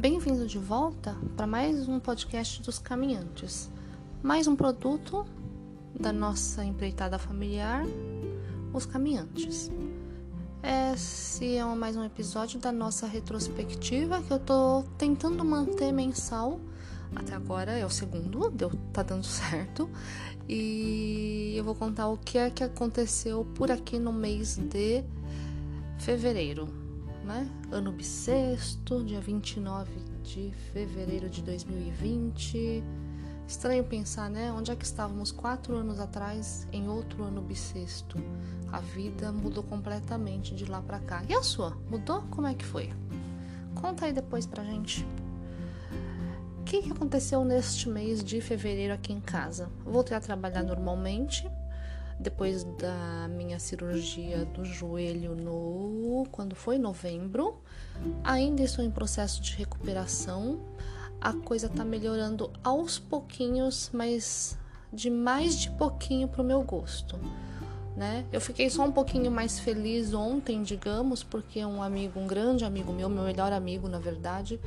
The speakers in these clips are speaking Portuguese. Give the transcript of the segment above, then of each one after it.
Bem-vindo de volta para mais um podcast dos caminhantes. Mais um produto da nossa empreitada familiar, os caminhantes. Esse é mais um episódio da nossa retrospectiva que eu tô tentando manter mensal. Até agora é o segundo, deu, tá dando certo. E eu vou contar o que é que aconteceu por aqui no mês de fevereiro né? Ano bissexto, dia 29 de fevereiro de 2020. Estranho pensar, né? Onde é que estávamos quatro anos atrás em outro ano bissexto? A vida mudou completamente de lá para cá. E a sua? Mudou? Como é que foi? Conta aí depois pra gente. O que, que aconteceu neste mês de fevereiro aqui em casa? Voltei a trabalhar normalmente depois da minha cirurgia do joelho no quando foi novembro. Ainda estou em processo de recuperação. A coisa tá melhorando aos pouquinhos, mas de mais de pouquinho pro meu gosto. Né? Eu fiquei só um pouquinho mais feliz ontem, digamos, porque um amigo, um grande amigo meu, meu melhor amigo, na verdade,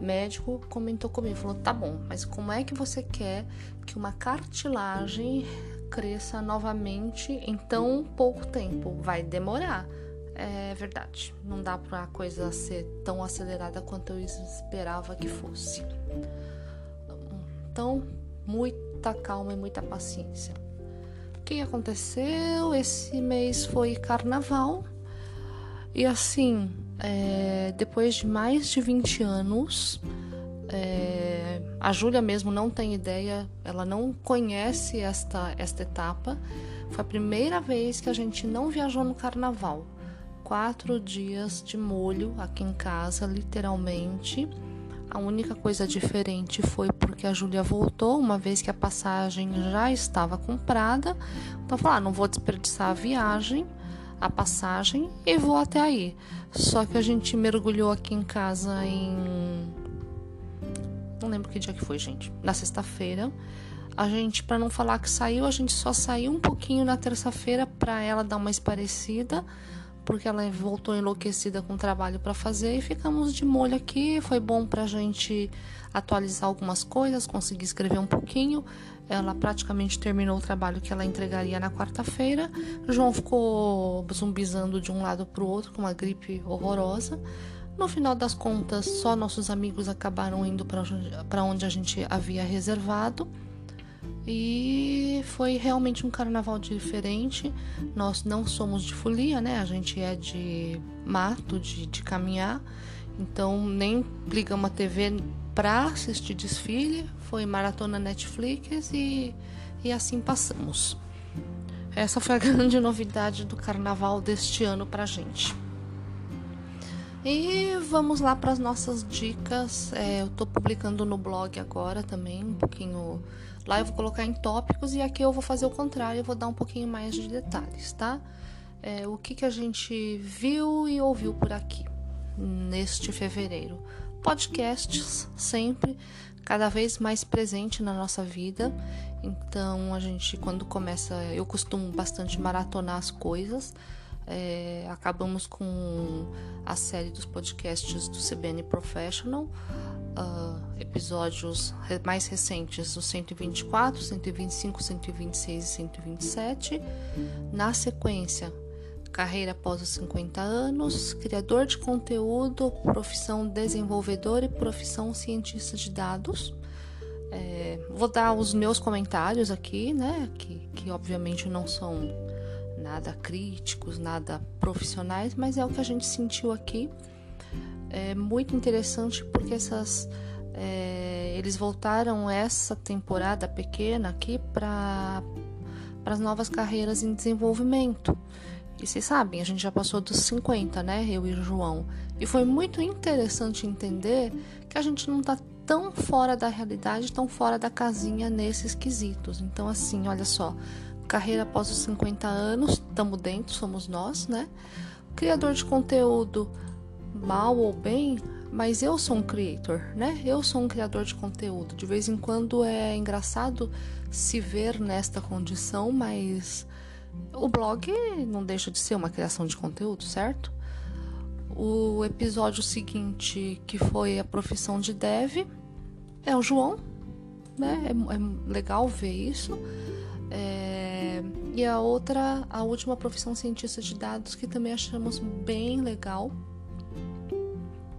médico, comentou comigo, falou: "Tá bom, mas como é que você quer que uma cartilagem cresça novamente em tão pouco tempo. Vai demorar, é verdade. Não dá para a coisa ser tão acelerada quanto eu esperava que fosse. Então, muita calma e muita paciência. O que aconteceu? Esse mês foi carnaval. E assim, é, depois de mais de 20 anos, é, a Júlia mesmo não tem ideia, ela não conhece esta, esta etapa. Foi a primeira vez que a gente não viajou no carnaval. Quatro dias de molho aqui em casa, literalmente. A única coisa diferente foi porque a Júlia voltou, uma vez que a passagem já estava comprada. Então, falou: ah, não vou desperdiçar a viagem, a passagem e vou até aí. Só que a gente mergulhou aqui em casa em não lembro que dia que foi, gente. Na sexta-feira. A gente, para não falar que saiu, a gente só saiu um pouquinho na terça-feira para ela dar uma esparecida, porque ela voltou enlouquecida com o trabalho para fazer e ficamos de molho aqui. Foi bom para a gente atualizar algumas coisas, conseguir escrever um pouquinho. Ela praticamente terminou o trabalho que ela entregaria na quarta-feira. João ficou zumbizando de um lado para o outro com uma gripe horrorosa. No final das contas, só nossos amigos acabaram indo para onde a gente havia reservado. E foi realmente um carnaval diferente. Nós não somos de folia, né? A gente é de mato, de, de caminhar. Então nem ligamos a TV para assistir desfile. Foi maratona Netflix e, e assim passamos. Essa foi a grande novidade do carnaval deste ano pra gente. E vamos lá para as nossas dicas. É, eu estou publicando no blog agora também, um pouquinho. Lá eu vou colocar em tópicos e aqui eu vou fazer o contrário, eu vou dar um pouquinho mais de detalhes, tá? É, o que, que a gente viu e ouviu por aqui neste fevereiro. Podcasts sempre cada vez mais presente na nossa vida. Então a gente quando começa, eu costumo bastante maratonar as coisas. É, acabamos com a série dos podcasts do CBN Professional, uh, episódios mais recentes, os 124, 125, 126 e 127. Na sequência, carreira após os 50 anos, criador de conteúdo, profissão desenvolvedor e profissão cientista de dados. É, vou dar os meus comentários aqui, né? Que, que obviamente não são nada críticos, nada profissionais, mas é o que a gente sentiu aqui. É muito interessante porque essas é, eles voltaram essa temporada pequena aqui para as novas carreiras em desenvolvimento. E vocês sabem, a gente já passou dos 50, né? Eu e o João. E foi muito interessante entender que a gente não está tão fora da realidade, tão fora da casinha nesses quesitos. Então, assim, olha só, carreira após os 50 anos, estamos dentro, somos nós, né? Criador de conteúdo, mal ou bem, mas eu sou um creator, né? Eu sou um criador de conteúdo. De vez em quando é engraçado se ver nesta condição, mas o blog não deixa de ser uma criação de conteúdo, certo? O episódio seguinte, que foi a profissão de dev, é o João, né? É, é legal ver isso. É, e a outra, a última profissão cientista de dados, que também achamos bem legal.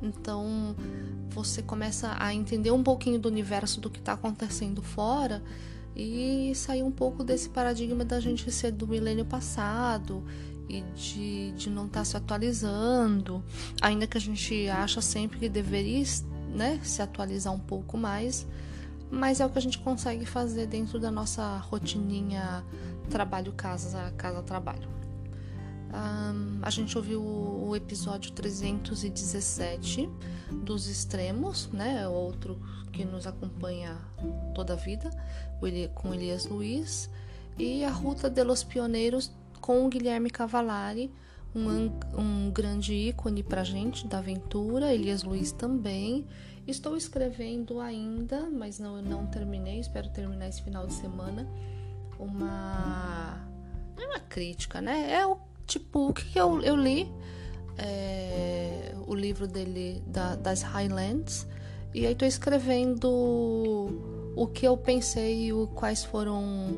Então você começa a entender um pouquinho do universo do que está acontecendo fora e sair um pouco desse paradigma da gente ser do milênio passado e de, de não estar tá se atualizando, ainda que a gente acha sempre que deveria né, se atualizar um pouco mais, mas é o que a gente consegue fazer dentro da nossa rotininha trabalho casa casa trabalho. Um, a gente ouviu o, o episódio 317 dos extremos, né? Outro que nos acompanha toda a vida, com Elias Luiz, e a Ruta de los Pioneiros com Guilherme Cavalari, um, um grande ícone para gente da aventura, Elias Luiz também. Estou escrevendo ainda, mas não, não terminei, espero terminar esse final de semana, uma. É uma crítica, né? É o tipo, o que eu, eu li, é, o livro dele, da, das Highlands, e aí estou escrevendo o que eu pensei, o, quais foram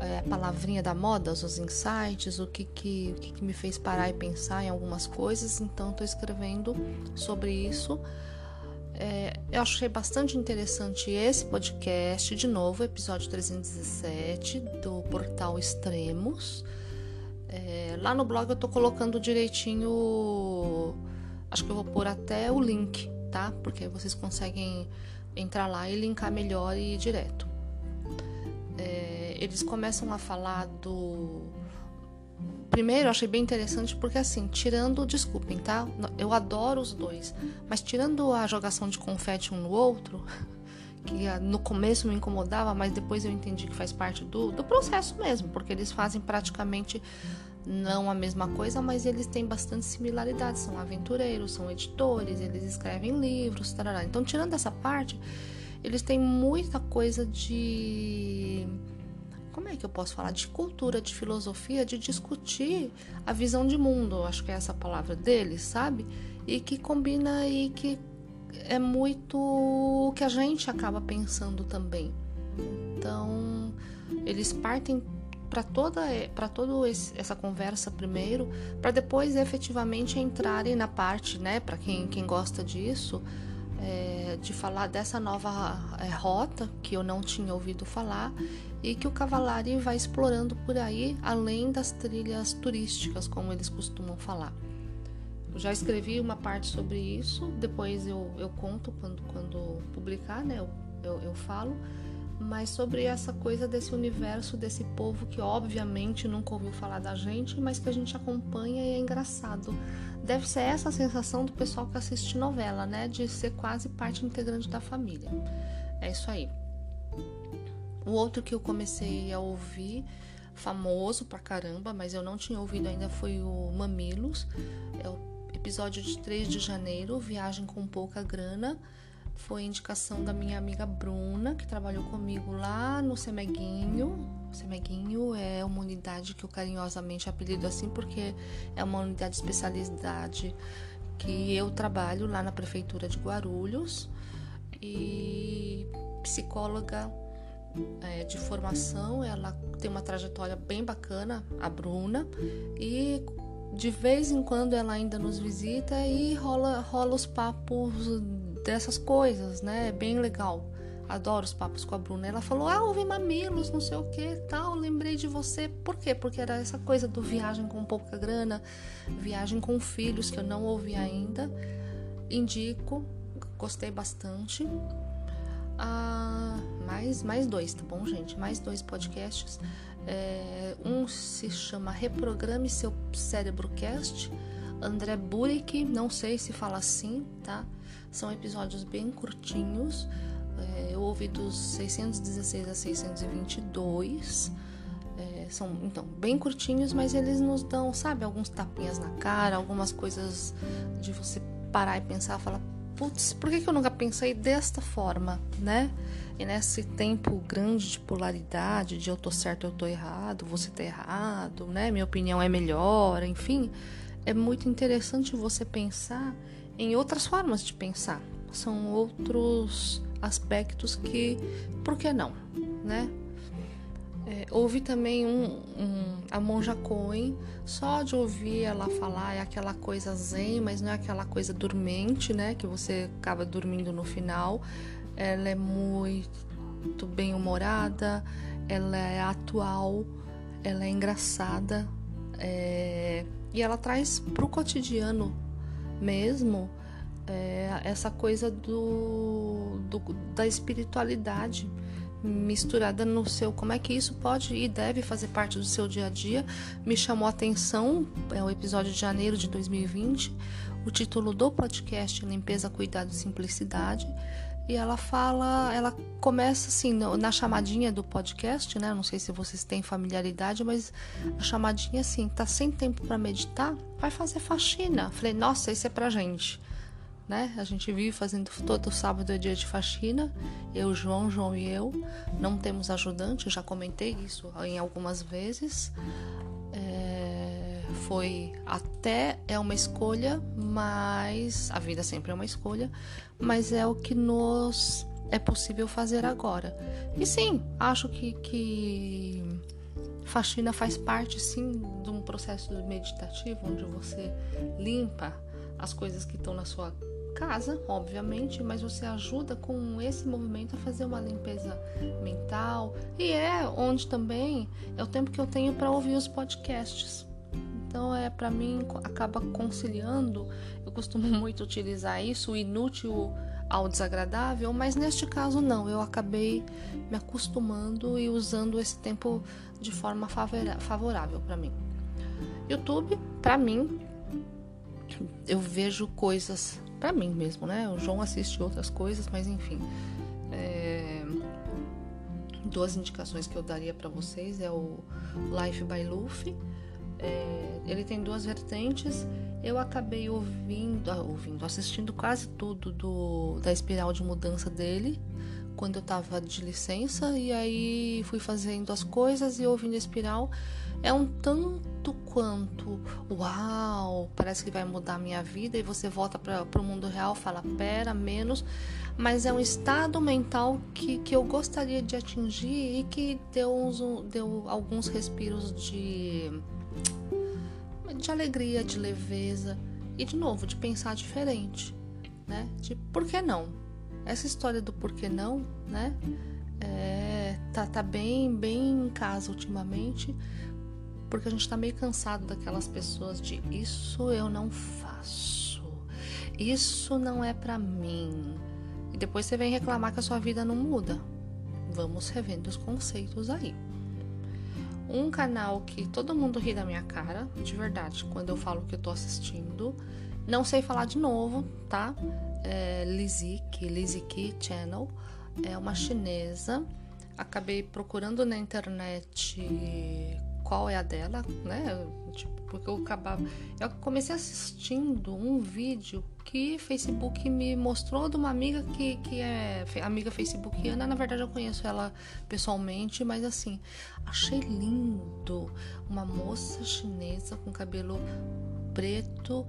é, a palavrinha da moda, os insights, o que que, o que que me fez parar e pensar em algumas coisas. Então, estou escrevendo sobre isso. É, eu achei bastante interessante esse podcast, de novo, episódio 317 do portal Extremos. É, lá no blog eu tô colocando direitinho. Acho que eu vou pôr até o link, tá? Porque vocês conseguem entrar lá e linkar melhor e ir direto. É, eles começam a falar do Primeiro, eu achei bem interessante porque, assim, tirando, desculpem, tá? Eu adoro os dois, mas tirando a jogação de confete um no outro, que ah, no começo me incomodava, mas depois eu entendi que faz parte do, do processo mesmo, porque eles fazem praticamente não a mesma coisa, mas eles têm bastante similaridade. São aventureiros, são editores, eles escrevem livros, tarará. Então, tirando essa parte, eles têm muita coisa de como é que eu posso falar de cultura, de filosofia, de discutir a visão de mundo, acho que é essa palavra deles, sabe? E que combina e que é muito o que a gente acaba pensando também. Então, eles partem para toda para toda essa conversa primeiro, para depois efetivamente entrarem na parte, né, para quem, quem gosta disso, é, de falar dessa nova é, rota que eu não tinha ouvido falar e que o Cavalari vai explorando por aí, além das trilhas turísticas, como eles costumam falar. Eu já escrevi uma parte sobre isso, depois eu, eu conto quando, quando publicar, né? Eu, eu, eu falo, mas sobre essa coisa desse universo, desse povo que obviamente nunca ouviu falar da gente, mas que a gente acompanha e é engraçado. Deve ser essa a sensação do pessoal que assiste novela, né? De ser quase parte integrante da família. É isso aí. O outro que eu comecei a ouvir, famoso pra caramba, mas eu não tinha ouvido ainda, foi o Mamilos. É o episódio de 3 de janeiro, Viagem com Pouca Grana. Foi indicação da minha amiga Bruna, que trabalhou comigo lá no Semeguinho. Semeguinho é uma unidade que eu carinhosamente apelido assim porque é uma unidade de especialidade que eu trabalho lá na prefeitura de Guarulhos e psicóloga é, de formação, ela tem uma trajetória bem bacana, a Bruna, e de vez em quando ela ainda nos visita e rola, rola os papos dessas coisas, né? É bem legal. Adoro os papos com a Bruna. Ela falou: Ah, ouvi mamilos, não sei o que, tal. Lembrei de você. Por quê? Porque era essa coisa do viagem com pouca grana, viagem com filhos, que eu não ouvi ainda. Indico, gostei bastante. Ah, mais, mais dois, tá bom, gente? Mais dois podcasts. É, um se chama Reprograme Seu Cérebro Cast. André Burick, não sei se fala assim, tá? São episódios bem curtinhos. É, eu ouvi dos 616 a 622. É, são, então, bem curtinhos, mas eles nos dão, sabe, alguns tapinhas na cara, algumas coisas de você parar e pensar, falar, putz, por que, que eu nunca pensei desta forma, né? E nesse tempo grande de polaridade, de eu tô certo, eu tô errado, você tá errado, né? Minha opinião é melhor, enfim. é muito interessante você pensar em outras formas de pensar. São outros aspectos que, por que não, né? É, houve também um, um, a Monja Coen, só de ouvir ela falar é aquela coisa zen, mas não é aquela coisa dormente, né? Que você acaba dormindo no final. Ela é muito bem humorada, ela é atual, ela é engraçada é, e ela traz para o cotidiano mesmo é, essa coisa do, do, da espiritualidade misturada no seu como é que isso pode e deve fazer parte do seu dia a dia me chamou a atenção é o episódio de janeiro de 2020 o título do podcast limpeza cuidado simplicidade e ela fala, ela começa assim, na chamadinha do podcast, né? Não sei se vocês têm familiaridade, mas a chamadinha assim, tá sem tempo para meditar, vai fazer faxina. Falei, nossa, isso é pra gente. Né? A gente vive fazendo todo sábado é dia de faxina. Eu, João, João e eu não temos ajudante. Eu já comentei isso em algumas vezes. É, foi até é uma escolha, mas a vida sempre é uma escolha mas é o que nos é possível fazer agora. E sim, acho que, que faxina faz parte sim de um processo meditativo onde você limpa as coisas que estão na sua casa, obviamente, mas você ajuda com esse movimento a fazer uma limpeza mental e é onde também é o tempo que eu tenho para ouvir os podcasts. Então é para mim acaba conciliando. Eu costumo muito utilizar isso, o inútil ao desagradável, mas neste caso não. Eu acabei me acostumando e usando esse tempo de forma favorável para mim. YouTube, para mim, eu vejo coisas para mim mesmo, né? O João assiste outras coisas, mas enfim. É... Duas indicações que eu daria para vocês é o Life by Luffy é, ele tem duas vertentes. Eu acabei ouvindo, ah, ouvindo, assistindo quase tudo do, da espiral de mudança dele quando eu tava de licença e aí fui fazendo as coisas e ouvindo espiral. É um tanto quanto, uau, parece que vai mudar a minha vida e você volta para o mundo real, fala, pera, menos, mas é um estado mental que, que eu gostaria de atingir e que deu, uns, deu alguns respiros de de alegria, de leveza e de novo de pensar diferente, né? De por que não? Essa história do por que não, né? É, tá, tá bem, bem em casa ultimamente, porque a gente tá meio cansado daquelas pessoas de isso eu não faço, isso não é para mim. E depois você vem reclamar que a sua vida não muda. Vamos revendo os conceitos aí um canal que todo mundo ri da minha cara, de verdade, quando eu falo que eu tô assistindo. Não sei falar de novo, tá? É Lizik, Liziki Channel. É uma chinesa. Acabei procurando na internet qual é a dela, né? Tipo, porque eu acabava. Eu comecei assistindo um vídeo que Facebook me mostrou de uma amiga que, que é amiga facebookiana. Na verdade, eu conheço ela pessoalmente, mas assim, achei lindo. Uma moça chinesa com cabelo preto,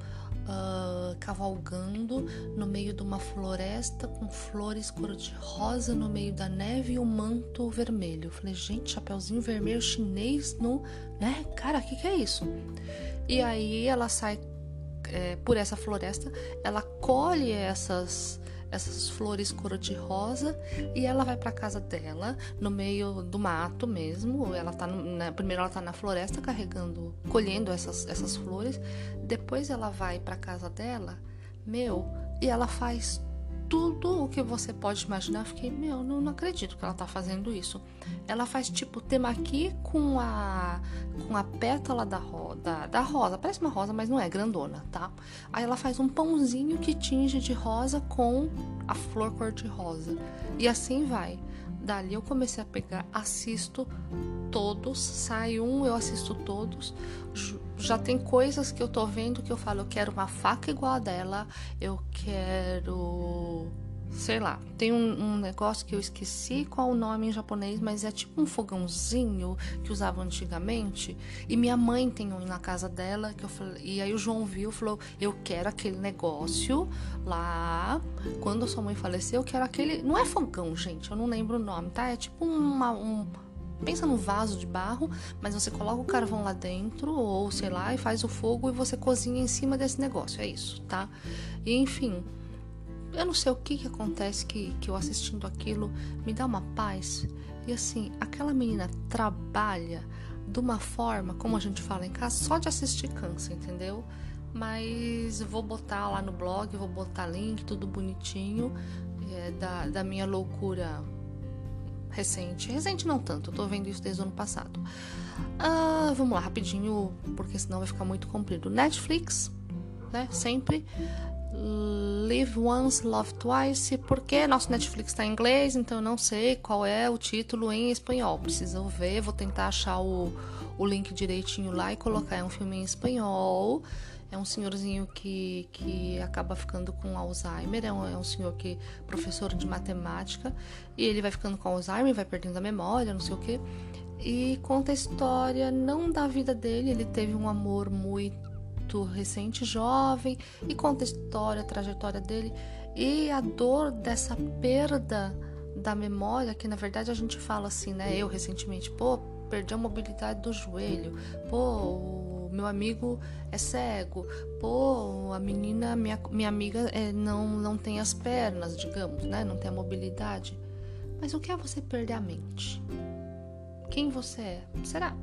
uh, cavalgando no meio de uma floresta com flores cor-de-rosa no meio da neve e um manto vermelho. falei, gente, chapeuzinho vermelho chinês no. né? Cara, o que, que é isso? E aí ela sai é, por essa floresta, ela colhe essas essas flores cor-de-rosa e ela vai para casa dela no meio do mato mesmo. Ela tá no, né, primeiro ela tá na floresta carregando, colhendo essas, essas flores. Depois ela vai para casa dela, meu, e ela faz tudo o que você pode imaginar. Fiquei, meu, não, não acredito que ela tá fazendo isso. Ela faz tipo temaki com a com a pétala da, ro, da, da rosa. Parece uma rosa, mas não é grandona, tá? Aí ela faz um pãozinho que tinge de rosa com a flor cor-de-rosa. E assim vai. Dali eu comecei a pegar, assisto todos, sai um, eu assisto todos. Já tem coisas que eu tô vendo que eu falo, eu quero uma faca igual a dela, eu quero sei lá, tem um, um, negócio que eu esqueci qual o nome em japonês, mas é tipo um fogãozinho que usavam antigamente. E minha mãe tem um na casa dela, que eu falei, e aí o João viu, falou: "Eu quero aquele negócio lá. Quando a sua mãe faleceu, eu quero aquele, não é fogão, gente, eu não lembro o nome, tá? É tipo uma um pensa num vaso de barro, mas você coloca o carvão lá dentro ou sei lá e faz o fogo e você cozinha em cima desse negócio. É isso, tá? E enfim, eu não sei o que, que acontece que, que eu assistindo aquilo me dá uma paz. E assim, aquela menina trabalha de uma forma, como a gente fala em casa, só de assistir cansa, entendeu? Mas vou botar lá no blog, vou botar link, tudo bonitinho, é, da, da minha loucura recente. Recente não tanto, eu tô vendo isso desde o ano passado. Ah, vamos lá, rapidinho, porque senão vai ficar muito comprido. Netflix, né? Sempre. Live Once, Love Twice, porque nosso Netflix está em inglês, então eu não sei qual é o título em espanhol. Preciso ver, vou tentar achar o, o link direitinho lá e colocar. É um filme em espanhol. É um senhorzinho que, que acaba ficando com Alzheimer. É um, é um senhor que professor de matemática e ele vai ficando com Alzheimer, vai perdendo a memória, não sei o que. E conta a história não da vida dele. Ele teve um amor muito muito recente, jovem, e conta a história, a trajetória dele e a dor dessa perda da memória, que na verdade a gente fala assim, né? Eu recentemente, pô, perdi a mobilidade do joelho, pô, meu amigo é cego, pô, a menina, minha, minha amiga é, não, não tem as pernas, digamos, né? Não tem a mobilidade. Mas o que é você perder a mente? Quem você é? Será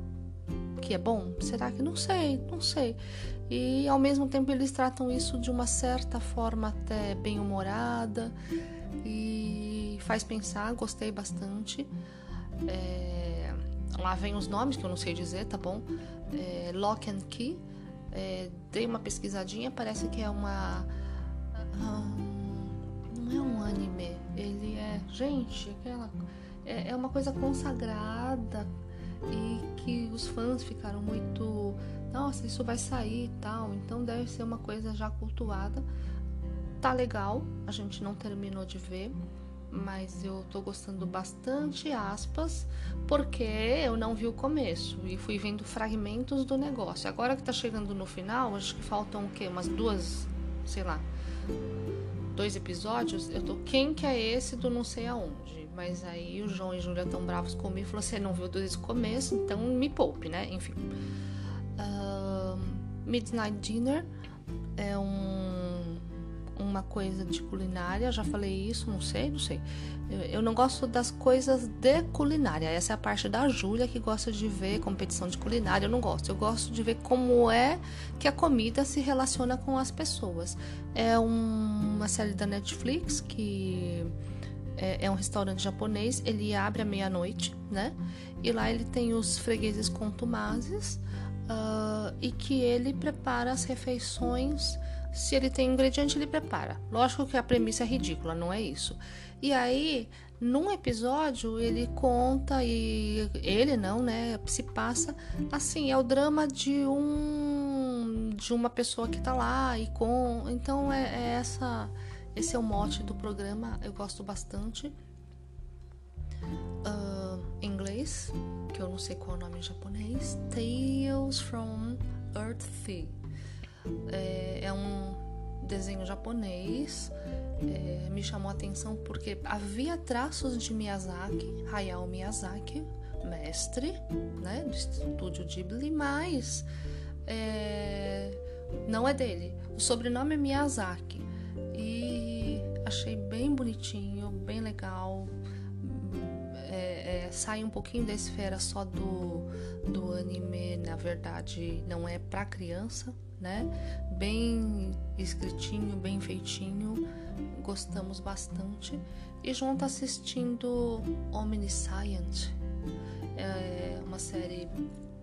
que é bom? Será que não sei? Não sei. E ao mesmo tempo eles tratam isso de uma certa forma até bem humorada e faz pensar, gostei bastante. É, lá vem os nomes que eu não sei dizer, tá bom? É, Lock and Key. É, dei uma pesquisadinha, parece que é uma. não é um anime, ele é. Gente, aquela. É, é uma coisa consagrada e que os fãs ficaram muito nossa, isso vai sair e tal, então deve ser uma coisa já cultuada. Tá legal, a gente não terminou de ver, mas eu tô gostando bastante, aspas, porque eu não vi o começo e fui vendo fragmentos do negócio. Agora que tá chegando no final, acho que faltam o quê? Umas duas, sei lá, dois episódios. Eu tô, quem que é esse do não sei aonde? Mas aí o João e Júlia tão bravos comigo falou: você não viu desde o começo, então me poupe, né? Enfim. Midnight Dinner é um, uma coisa de culinária, já falei isso, não sei, não sei. Eu, não gosto das coisas de culinária. Essa é a parte da Júlia que gosta de ver competição de culinária. Eu não gosto. Eu gosto de ver como é que a comida se relaciona com as pessoas. É um, uma série da Netflix que é, é um restaurante japonês. Ele abre à meia-noite, né? E lá ele tem os fregueses contumazes uh, e que ele prepara as refeições. Se ele tem ingrediente, ele prepara. Lógico que a premissa é ridícula, não é isso. E aí, num episódio, ele conta e ele não, né? Se passa assim, é o drama de um de uma pessoa que tá lá e com. Então é, é essa, esse é o mote do programa. Eu gosto bastante. Uh, inglês que eu não sei qual é o nome em japonês, Tales from Earth É, é um desenho japonês, é, me chamou a atenção porque havia traços de Miyazaki, Hayao Miyazaki, mestre né, do estúdio Ghibli, mas é, não é dele. O sobrenome é Miyazaki. E achei bem bonitinho, bem legal, é, é, sai um pouquinho da esfera só do, do anime, na verdade não é para criança, né? Bem escritinho, bem feitinho, gostamos bastante. E junto assistindo Omniscient, é uma série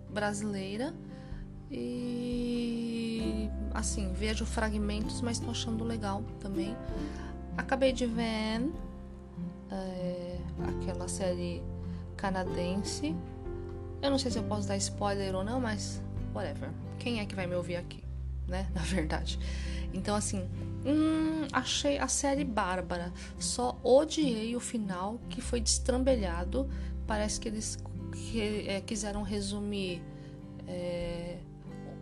brasileira e assim, vejo fragmentos, mas tô achando legal também. Acabei de ver é, aquela série canadense. Eu não sei se eu posso dar spoiler ou não, mas whatever. Quem é que vai me ouvir aqui, né? Na verdade. Então, assim, hum, achei a série bárbara. Só odiei o final que foi destrambelhado. Parece que eles que, é, quiseram resumir é,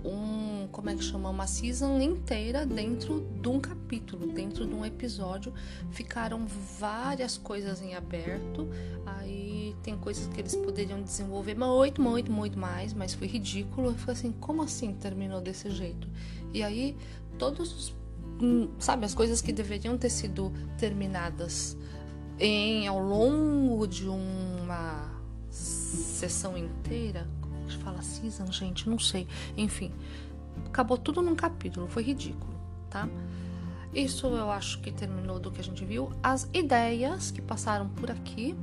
um, como é que chama, uma season inteira dentro de um capítulo, dentro de um episódio. Ficaram várias coisas em aberto. Aí tem coisas que eles poderiam desenvolver muito, muito, muito mais, mas foi ridículo. Eu falei assim, como assim terminou desse jeito? E aí todos os, hum, sabe, as coisas que deveriam ter sido terminadas em ao longo de uma sessão inteira, fala season, gente, não sei. Enfim, acabou tudo num capítulo, foi ridículo, tá? Isso eu acho que terminou do que a gente viu. As ideias que passaram por aqui,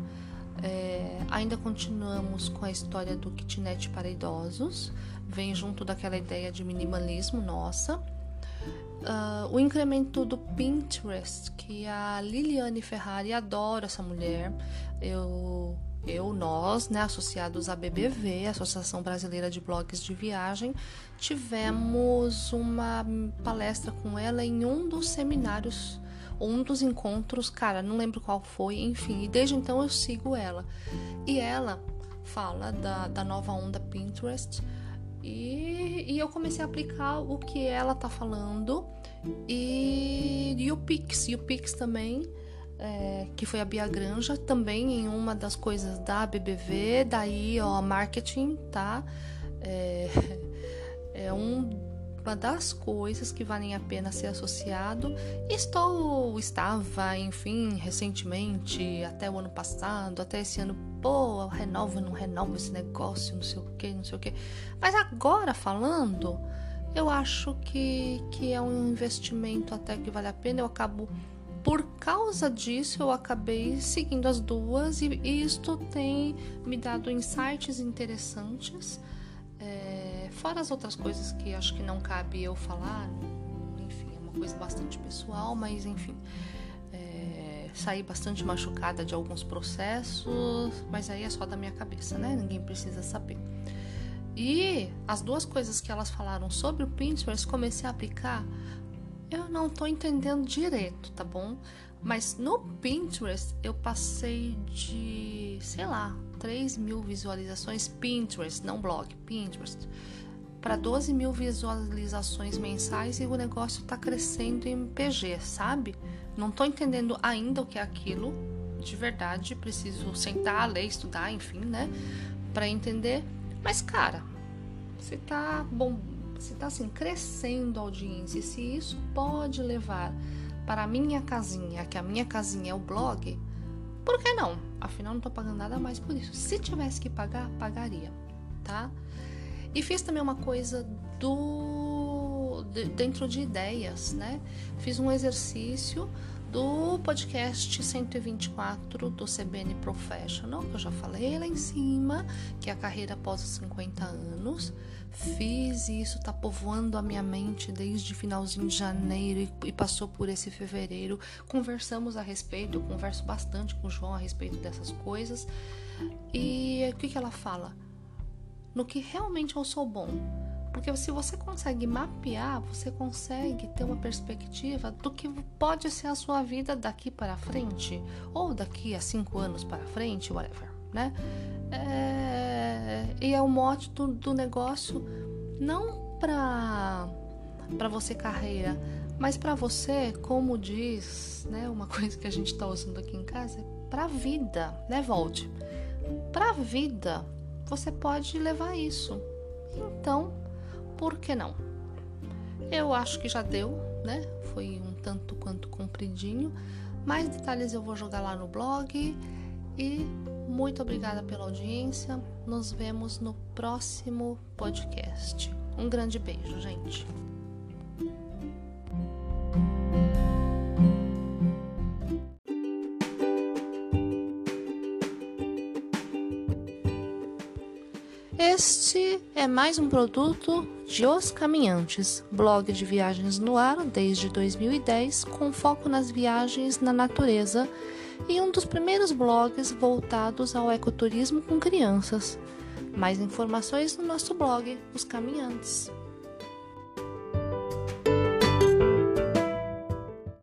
é, ainda continuamos com a história do kitnet para idosos, vem junto daquela ideia de minimalismo nossa. Uh, o incremento do Pinterest, que a Liliane Ferrari adora essa mulher. Eu eu, nós, né, associados à BBV, Associação Brasileira de Blogs de Viagem, tivemos uma palestra com ela em um dos seminários, um dos encontros, cara, não lembro qual foi, enfim, e desde então eu sigo ela. E ela fala da, da nova onda Pinterest e, e eu comecei a aplicar o que ela tá falando e, e o Pix, e o Pix também é, que foi a Bia Granja, também em uma das coisas da BBV, daí ó, marketing, tá? É, é um, uma das coisas que valem a pena ser associado. Estou, estava, enfim, recentemente, até o ano passado, até esse ano, pô, renova, não renova esse negócio, não sei o que, não sei o que. Mas agora falando, eu acho que, que é um investimento até que vale a pena. Eu acabo por causa disso, eu acabei seguindo as duas e isto tem me dado insights interessantes, é, fora as outras coisas que acho que não cabe eu falar, enfim, é uma coisa bastante pessoal, mas enfim. É, saí bastante machucada de alguns processos, mas aí é só da minha cabeça, né? Ninguém precisa saber. E as duas coisas que elas falaram sobre o Pinterest, comecei a aplicar eu não tô entendendo direito, tá bom? Mas no Pinterest eu passei de, sei lá, 3 mil visualizações Pinterest, não blog, Pinterest, para 12 mil visualizações mensais e o negócio tá crescendo em PG, sabe? Não tô entendendo ainda o que é aquilo, de verdade, preciso sentar, ler, estudar, enfim, né? Para entender. Mas, cara, você tá bom, se está assim crescendo a audiência e se isso pode levar para a minha casinha, que a minha casinha é o blog, por que não? Afinal, não estou pagando nada mais por isso. Se tivesse que pagar, pagaria, tá? E fiz também uma coisa do de, dentro de ideias, né? Fiz um exercício do podcast 124 do CBN Professional, que eu já falei lá em cima, que é a carreira após os 50 anos. Fiz isso, tá povoando a minha mente desde finalzinho de janeiro e, e passou por esse fevereiro. Conversamos a respeito, eu converso bastante com o João a respeito dessas coisas. E o que, que ela fala? No que realmente eu sou bom porque se você consegue mapear, você consegue ter uma perspectiva do que pode ser a sua vida daqui para frente, ou daqui a cinco anos para frente, whatever, né? É, e é o mote do, do negócio não para para você carreira, mas para você, como diz, né, uma coisa que a gente está usando aqui em casa, é para vida, né, Volte? Para vida, você pode levar isso. Então, por que não? Eu acho que já deu, né? Foi um tanto quanto compridinho. Mais detalhes eu vou jogar lá no blog. E muito obrigada pela audiência. Nos vemos no próximo podcast. Um grande beijo, gente. Este é mais um produto de Os Caminhantes, blog de viagens no ar desde 2010, com foco nas viagens na natureza e um dos primeiros blogs voltados ao ecoturismo com crianças. Mais informações no nosso blog, Os Caminhantes.